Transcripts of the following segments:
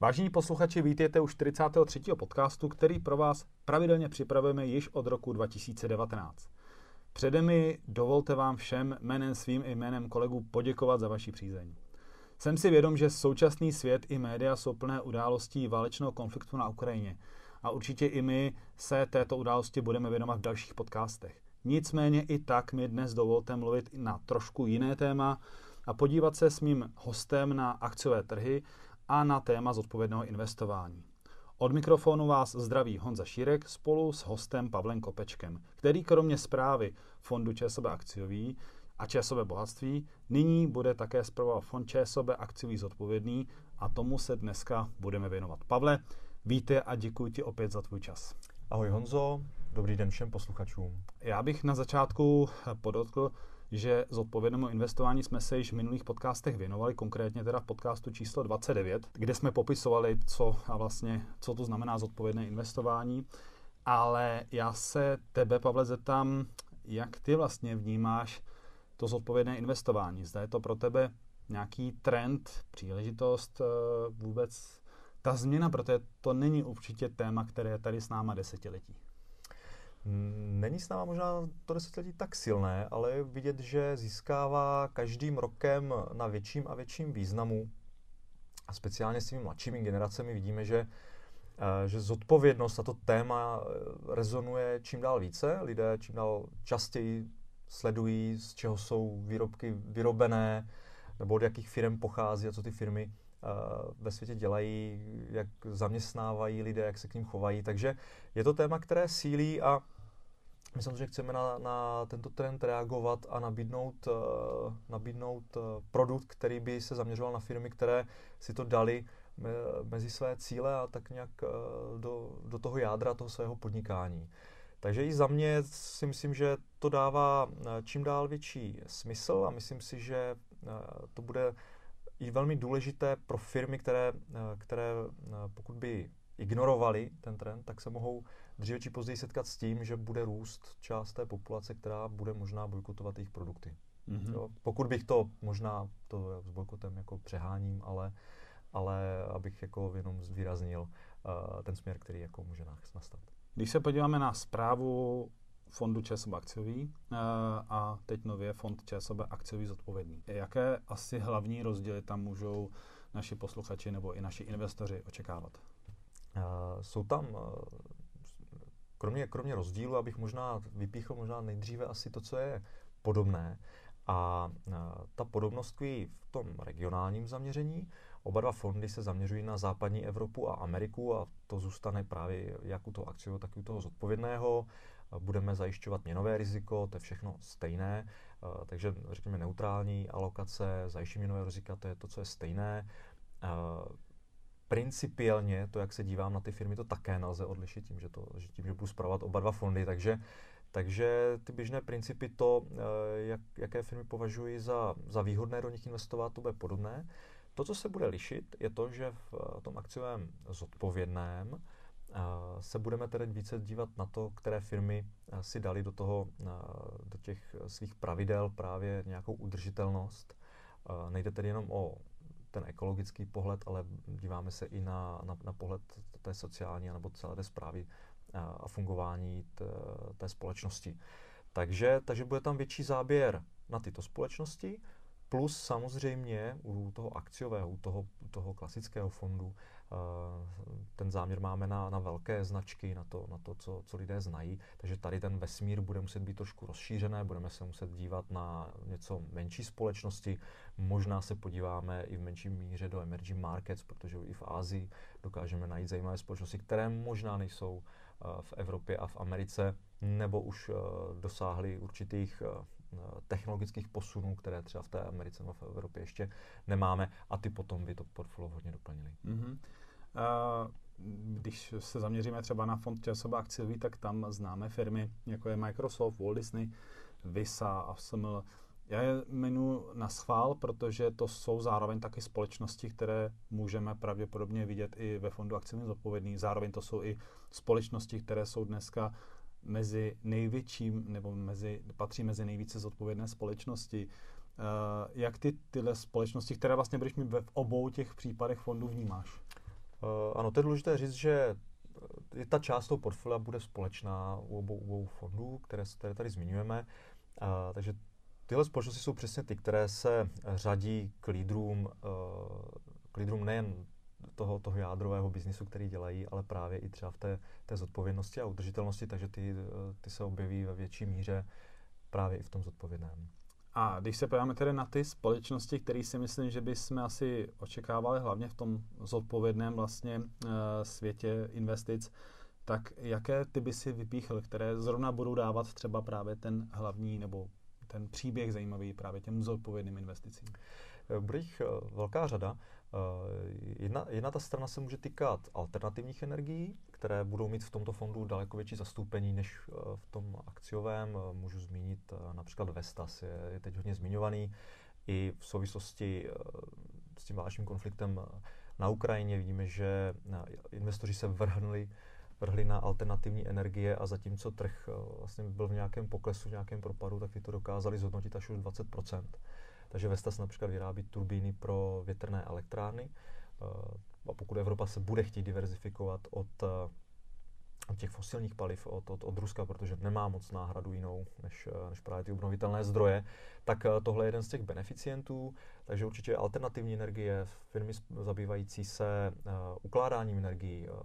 Vážení posluchači, vítejte u 43. podcastu, který pro vás pravidelně připravujeme již od roku 2019. Přede mi dovolte vám všem jménem svým i jménem kolegů poděkovat za vaši přízeň. Jsem si vědom, že současný svět i média jsou plné událostí válečného konfliktu na Ukrajině a určitě i my se této události budeme věnovat v dalších podcastech. Nicméně i tak mi dnes dovolte mluvit na trošku jiné téma a podívat se s mým hostem na akciové trhy a na téma zodpovědného investování. Od mikrofonu vás zdraví Honza Šírek spolu s hostem Pavlem Kopečkem, který kromě zprávy fondu ČSOB akciový a ČSOB bohatství nyní bude také zpravovat fond ČSOB akciový zodpovědný a tomu se dneska budeme věnovat. Pavle, vítej a děkuji ti opět za tvůj čas. Ahoj Honzo, dobrý den všem posluchačům. Já bych na začátku podotkl, že z odpovědnému investování jsme se již v minulých podcastech věnovali, konkrétně teda v podcastu číslo 29, kde jsme popisovali, co a vlastně, co to znamená zodpovědné investování. Ale já se tebe, Pavle, zeptám, jak ty vlastně vnímáš to zodpovědné investování? Zda je to pro tebe nějaký trend, příležitost, eh, vůbec ta změna, protože to není určitě téma, které je tady s náma desetiletí. Není s náma možná to desetiletí tak silné, ale je vidět, že získává každým rokem na větším a větším významu. A speciálně s těmi mladšími generacemi vidíme, že, eh, že zodpovědnost a to téma eh, rezonuje čím dál více. Lidé čím dál častěji sledují, z čeho jsou výrobky vyrobené, nebo od jakých firm pochází a co ty firmy eh, ve světě dělají, jak zaměstnávají lidé, jak se k ním chovají. Takže je to téma, které sílí a my samozřejmě chceme na, na tento trend reagovat a nabídnout, uh, nabídnout uh, produkt, který by se zaměřoval na firmy, které si to dali me, mezi své cíle a tak nějak uh, do, do toho jádra toho svého podnikání. Takže i za mě si myslím, že to dává čím dál větší smysl a myslím si, že to bude i velmi důležité pro firmy, které, které pokud by ignorovali ten trend, tak se mohou dříve či později setkat s tím, že bude růst část té populace, která bude možná bojkotovat jejich produkty. Mm-hmm. Jo? Pokud bych to možná to s bojkotem jako přeháním, ale, ale abych jako jenom zvýraznil uh, ten směr, který jako může nastat. Když se podíváme na zprávu fondu ČSOB akciový uh, a teď nově fond ČSOB akciový zodpovědný. Jaké asi hlavní rozdíly tam můžou naši posluchači nebo i naši investoři očekávat? Uh, jsou tam uh, kromě, kromě rozdílu, abych možná vypíchl možná nejdříve asi to, co je podobné. A ta podobnost tkví v tom regionálním zaměření. Oba dva fondy se zaměřují na západní Evropu a Ameriku a to zůstane právě jak u toho akciového, tak i u toho zodpovědného. Budeme zajišťovat měnové riziko, to je všechno stejné, takže řekněme neutrální alokace, zajištění měnového rizika, to je to, co je stejné principiálně to, jak se dívám na ty firmy, to také nelze odlišit tím, že, to, že tím, že budu zpravovat oba dva fondy, takže, takže ty běžné principy, to, eh, jak, jaké firmy považuji za, za výhodné do nich investovat, to bude podobné. To, co se bude lišit, je to, že v eh, tom akciovém zodpovědném eh, se budeme tedy více dívat na to, které firmy si dali do toho, do těch svých pravidel právě nějakou udržitelnost. Nejde tedy jenom o ten ekologický pohled, ale díváme se i na, na, na pohled té sociální nebo celé té zprávy a fungování té, té společnosti. Takže, takže bude tam větší záběr na tyto společnosti, plus samozřejmě u toho akciového, u toho, toho klasického fondu ten záměr máme na, na velké značky, na to, na to co, co lidé znají. Takže tady ten vesmír bude muset být trošku rozšířené, budeme se muset dívat na něco menší společnosti. Možná se podíváme i v menší míře do emerging markets, protože i v Ázii dokážeme najít zajímavé společnosti, které možná nejsou v Evropě a v Americe, nebo už dosáhly určitých technologických posunů, které třeba v té Americe nebo v Evropě ještě nemáme a ty potom by to portfolio hodně doplnili. Mm-hmm. Uh, když se zaměříme třeba na fond časov akciový, tak tam známe firmy, jako je Microsoft, Walt Disney, Visa, ASML. Já je jmenuji na schvál, protože to jsou zároveň taky společnosti, které můžeme pravděpodobně vidět i ve fondu akciovým zodpovědný. Zároveň to jsou i společnosti, které jsou dneska mezi největším, nebo mezi, patří mezi nejvíce zodpovědné společnosti. Uh, jak ty tyhle společnosti, které vlastně budeš mít v obou těch případech fondů, vnímáš? ano, to je důležité říct, že ta část toho portfolia bude společná u obou, obou fondů, které, které tady zmiňujeme. A, takže tyhle společnosti jsou přesně ty, které se řadí k lídrům, k lídrům nejen toho, toho jádrového biznisu, který dělají, ale právě i třeba v té, té zodpovědnosti a udržitelnosti, takže ty, ty se objeví ve větší míře právě i v tom zodpovědném. A když se podíváme tedy na ty společnosti, které si myslím, že bychom asi očekávali hlavně v tom zodpovědném vlastně uh, světě investic, tak jaké ty by si vypíchl, které zrovna budou dávat třeba právě ten hlavní nebo ten příběh zajímavý právě těm zodpovědným investicím? Bude jich eh, velká řada. Eh, jedna, jedna ta strana se může týkat alternativních energií, které budou mít v tomto fondu daleko větší zastoupení než eh, v tom akciovém. Můžu zmínit například Vestas, je, je teď hodně zmiňovaný. I v souvislosti s tím válečným konfliktem na Ukrajině vidíme, že investoři se vrhnuli vrhli na alternativní energie a zatímco trh vlastně byl v nějakém poklesu, v nějakém propadu, tak ty to dokázali zhodnotit až o 20% takže Vestas například vyrábí turbíny pro větrné elektrárny. Eh, a pokud Evropa se bude chtít diverzifikovat od, eh, od těch fosilních paliv, od, od, od Ruska, protože nemá moc náhradu jinou než, eh, než právě ty obnovitelné zdroje, tak tohle je jeden z těch beneficientů. Takže určitě alternativní energie, firmy zabývající se uh, ukládáním energií, uh,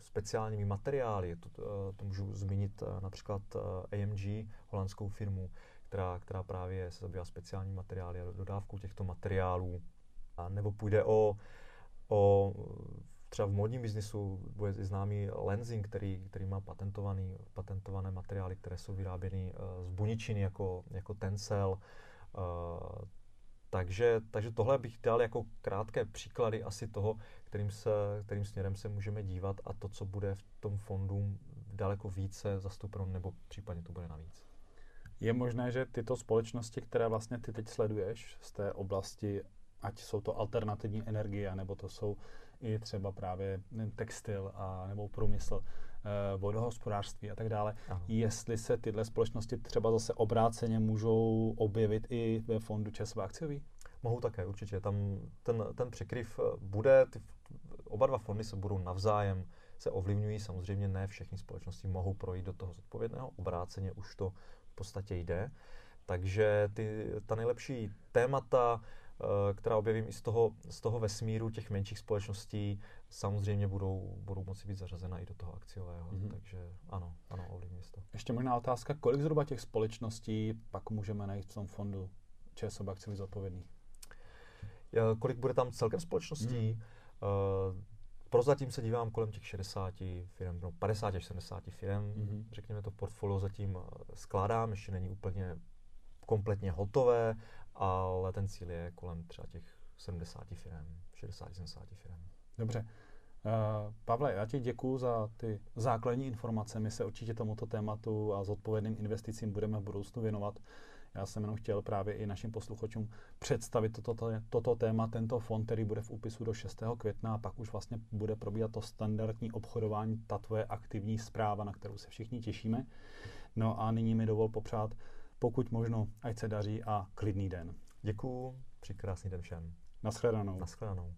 speciálními materiály, to, uh, to můžu zmínit uh, například uh, AMG, holandskou firmu, která, která právě se zabývá speciální materiály a dodávkou těchto materiálů. A nebo půjde o, o třeba v modním biznisu bude známý Lensing, který, který má patentovaný, patentované materiály, které jsou vyráběny uh, z buničiny jako, jako tencel. Uh, takže, takže tohle bych dal jako krátké příklady asi toho, kterým, se, kterým směrem se můžeme dívat a to, co bude v tom fondu daleko více zastupeno, nebo případně to bude navíc. Je možné, že tyto společnosti, které vlastně ty teď sleduješ z té oblasti, ať jsou to alternativní energie, nebo to jsou i třeba právě textil a nebo průmysl, eh, vodohospodářství a tak dále. Aha. Jestli se tyhle společnosti třeba zase obráceně můžou objevit i ve fondu ČSV akciový? Mohou také, určitě. Tam ten, ten překryv eh, bude, ty, oba dva fondy se budou navzájem se ovlivňují. Samozřejmě ne všechny společnosti mohou projít do toho zodpovědného, obráceně už to podstatě jde. Takže ty, ta nejlepší témata, která objevím i z toho, z toho vesmíru těch menších společností, samozřejmě budou, budou moci být zařazena i do toho akciového. Mm-hmm. Takže ano, ano, ovlivní to. Ještě možná otázka, kolik zhruba těch společností pak můžeme najít v tom fondu ČSOB akciový zodpovědný? Kolik bude tam celkem společností? Mm. Uh, Prozatím se dívám kolem těch 60 firm, no 50 až 70 firm. Mm-hmm. Řekněme, to portfolio zatím eh, skládám, ještě není úplně kompletně hotové, ale ten cíl je kolem třeba těch 70 firm, 60-70 firm. Dobře. Uh, Pavle, já ti děkuji za ty základní informace. My se určitě tomuto tématu a zodpovědným investicím budeme v budoucnu věnovat. Já jsem jenom chtěl právě i našim posluchačům představit toto, toto, toto téma, tento fond, který bude v úpisu do 6. května a pak už vlastně bude probíhat to standardní obchodování, ta tvoje aktivní zpráva, na kterou se všichni těšíme. No a nyní mi dovol popřát, pokud možno, ať se daří a klidný den. Děkuju, při krásný den všem. Naschledanou. Naschledanou.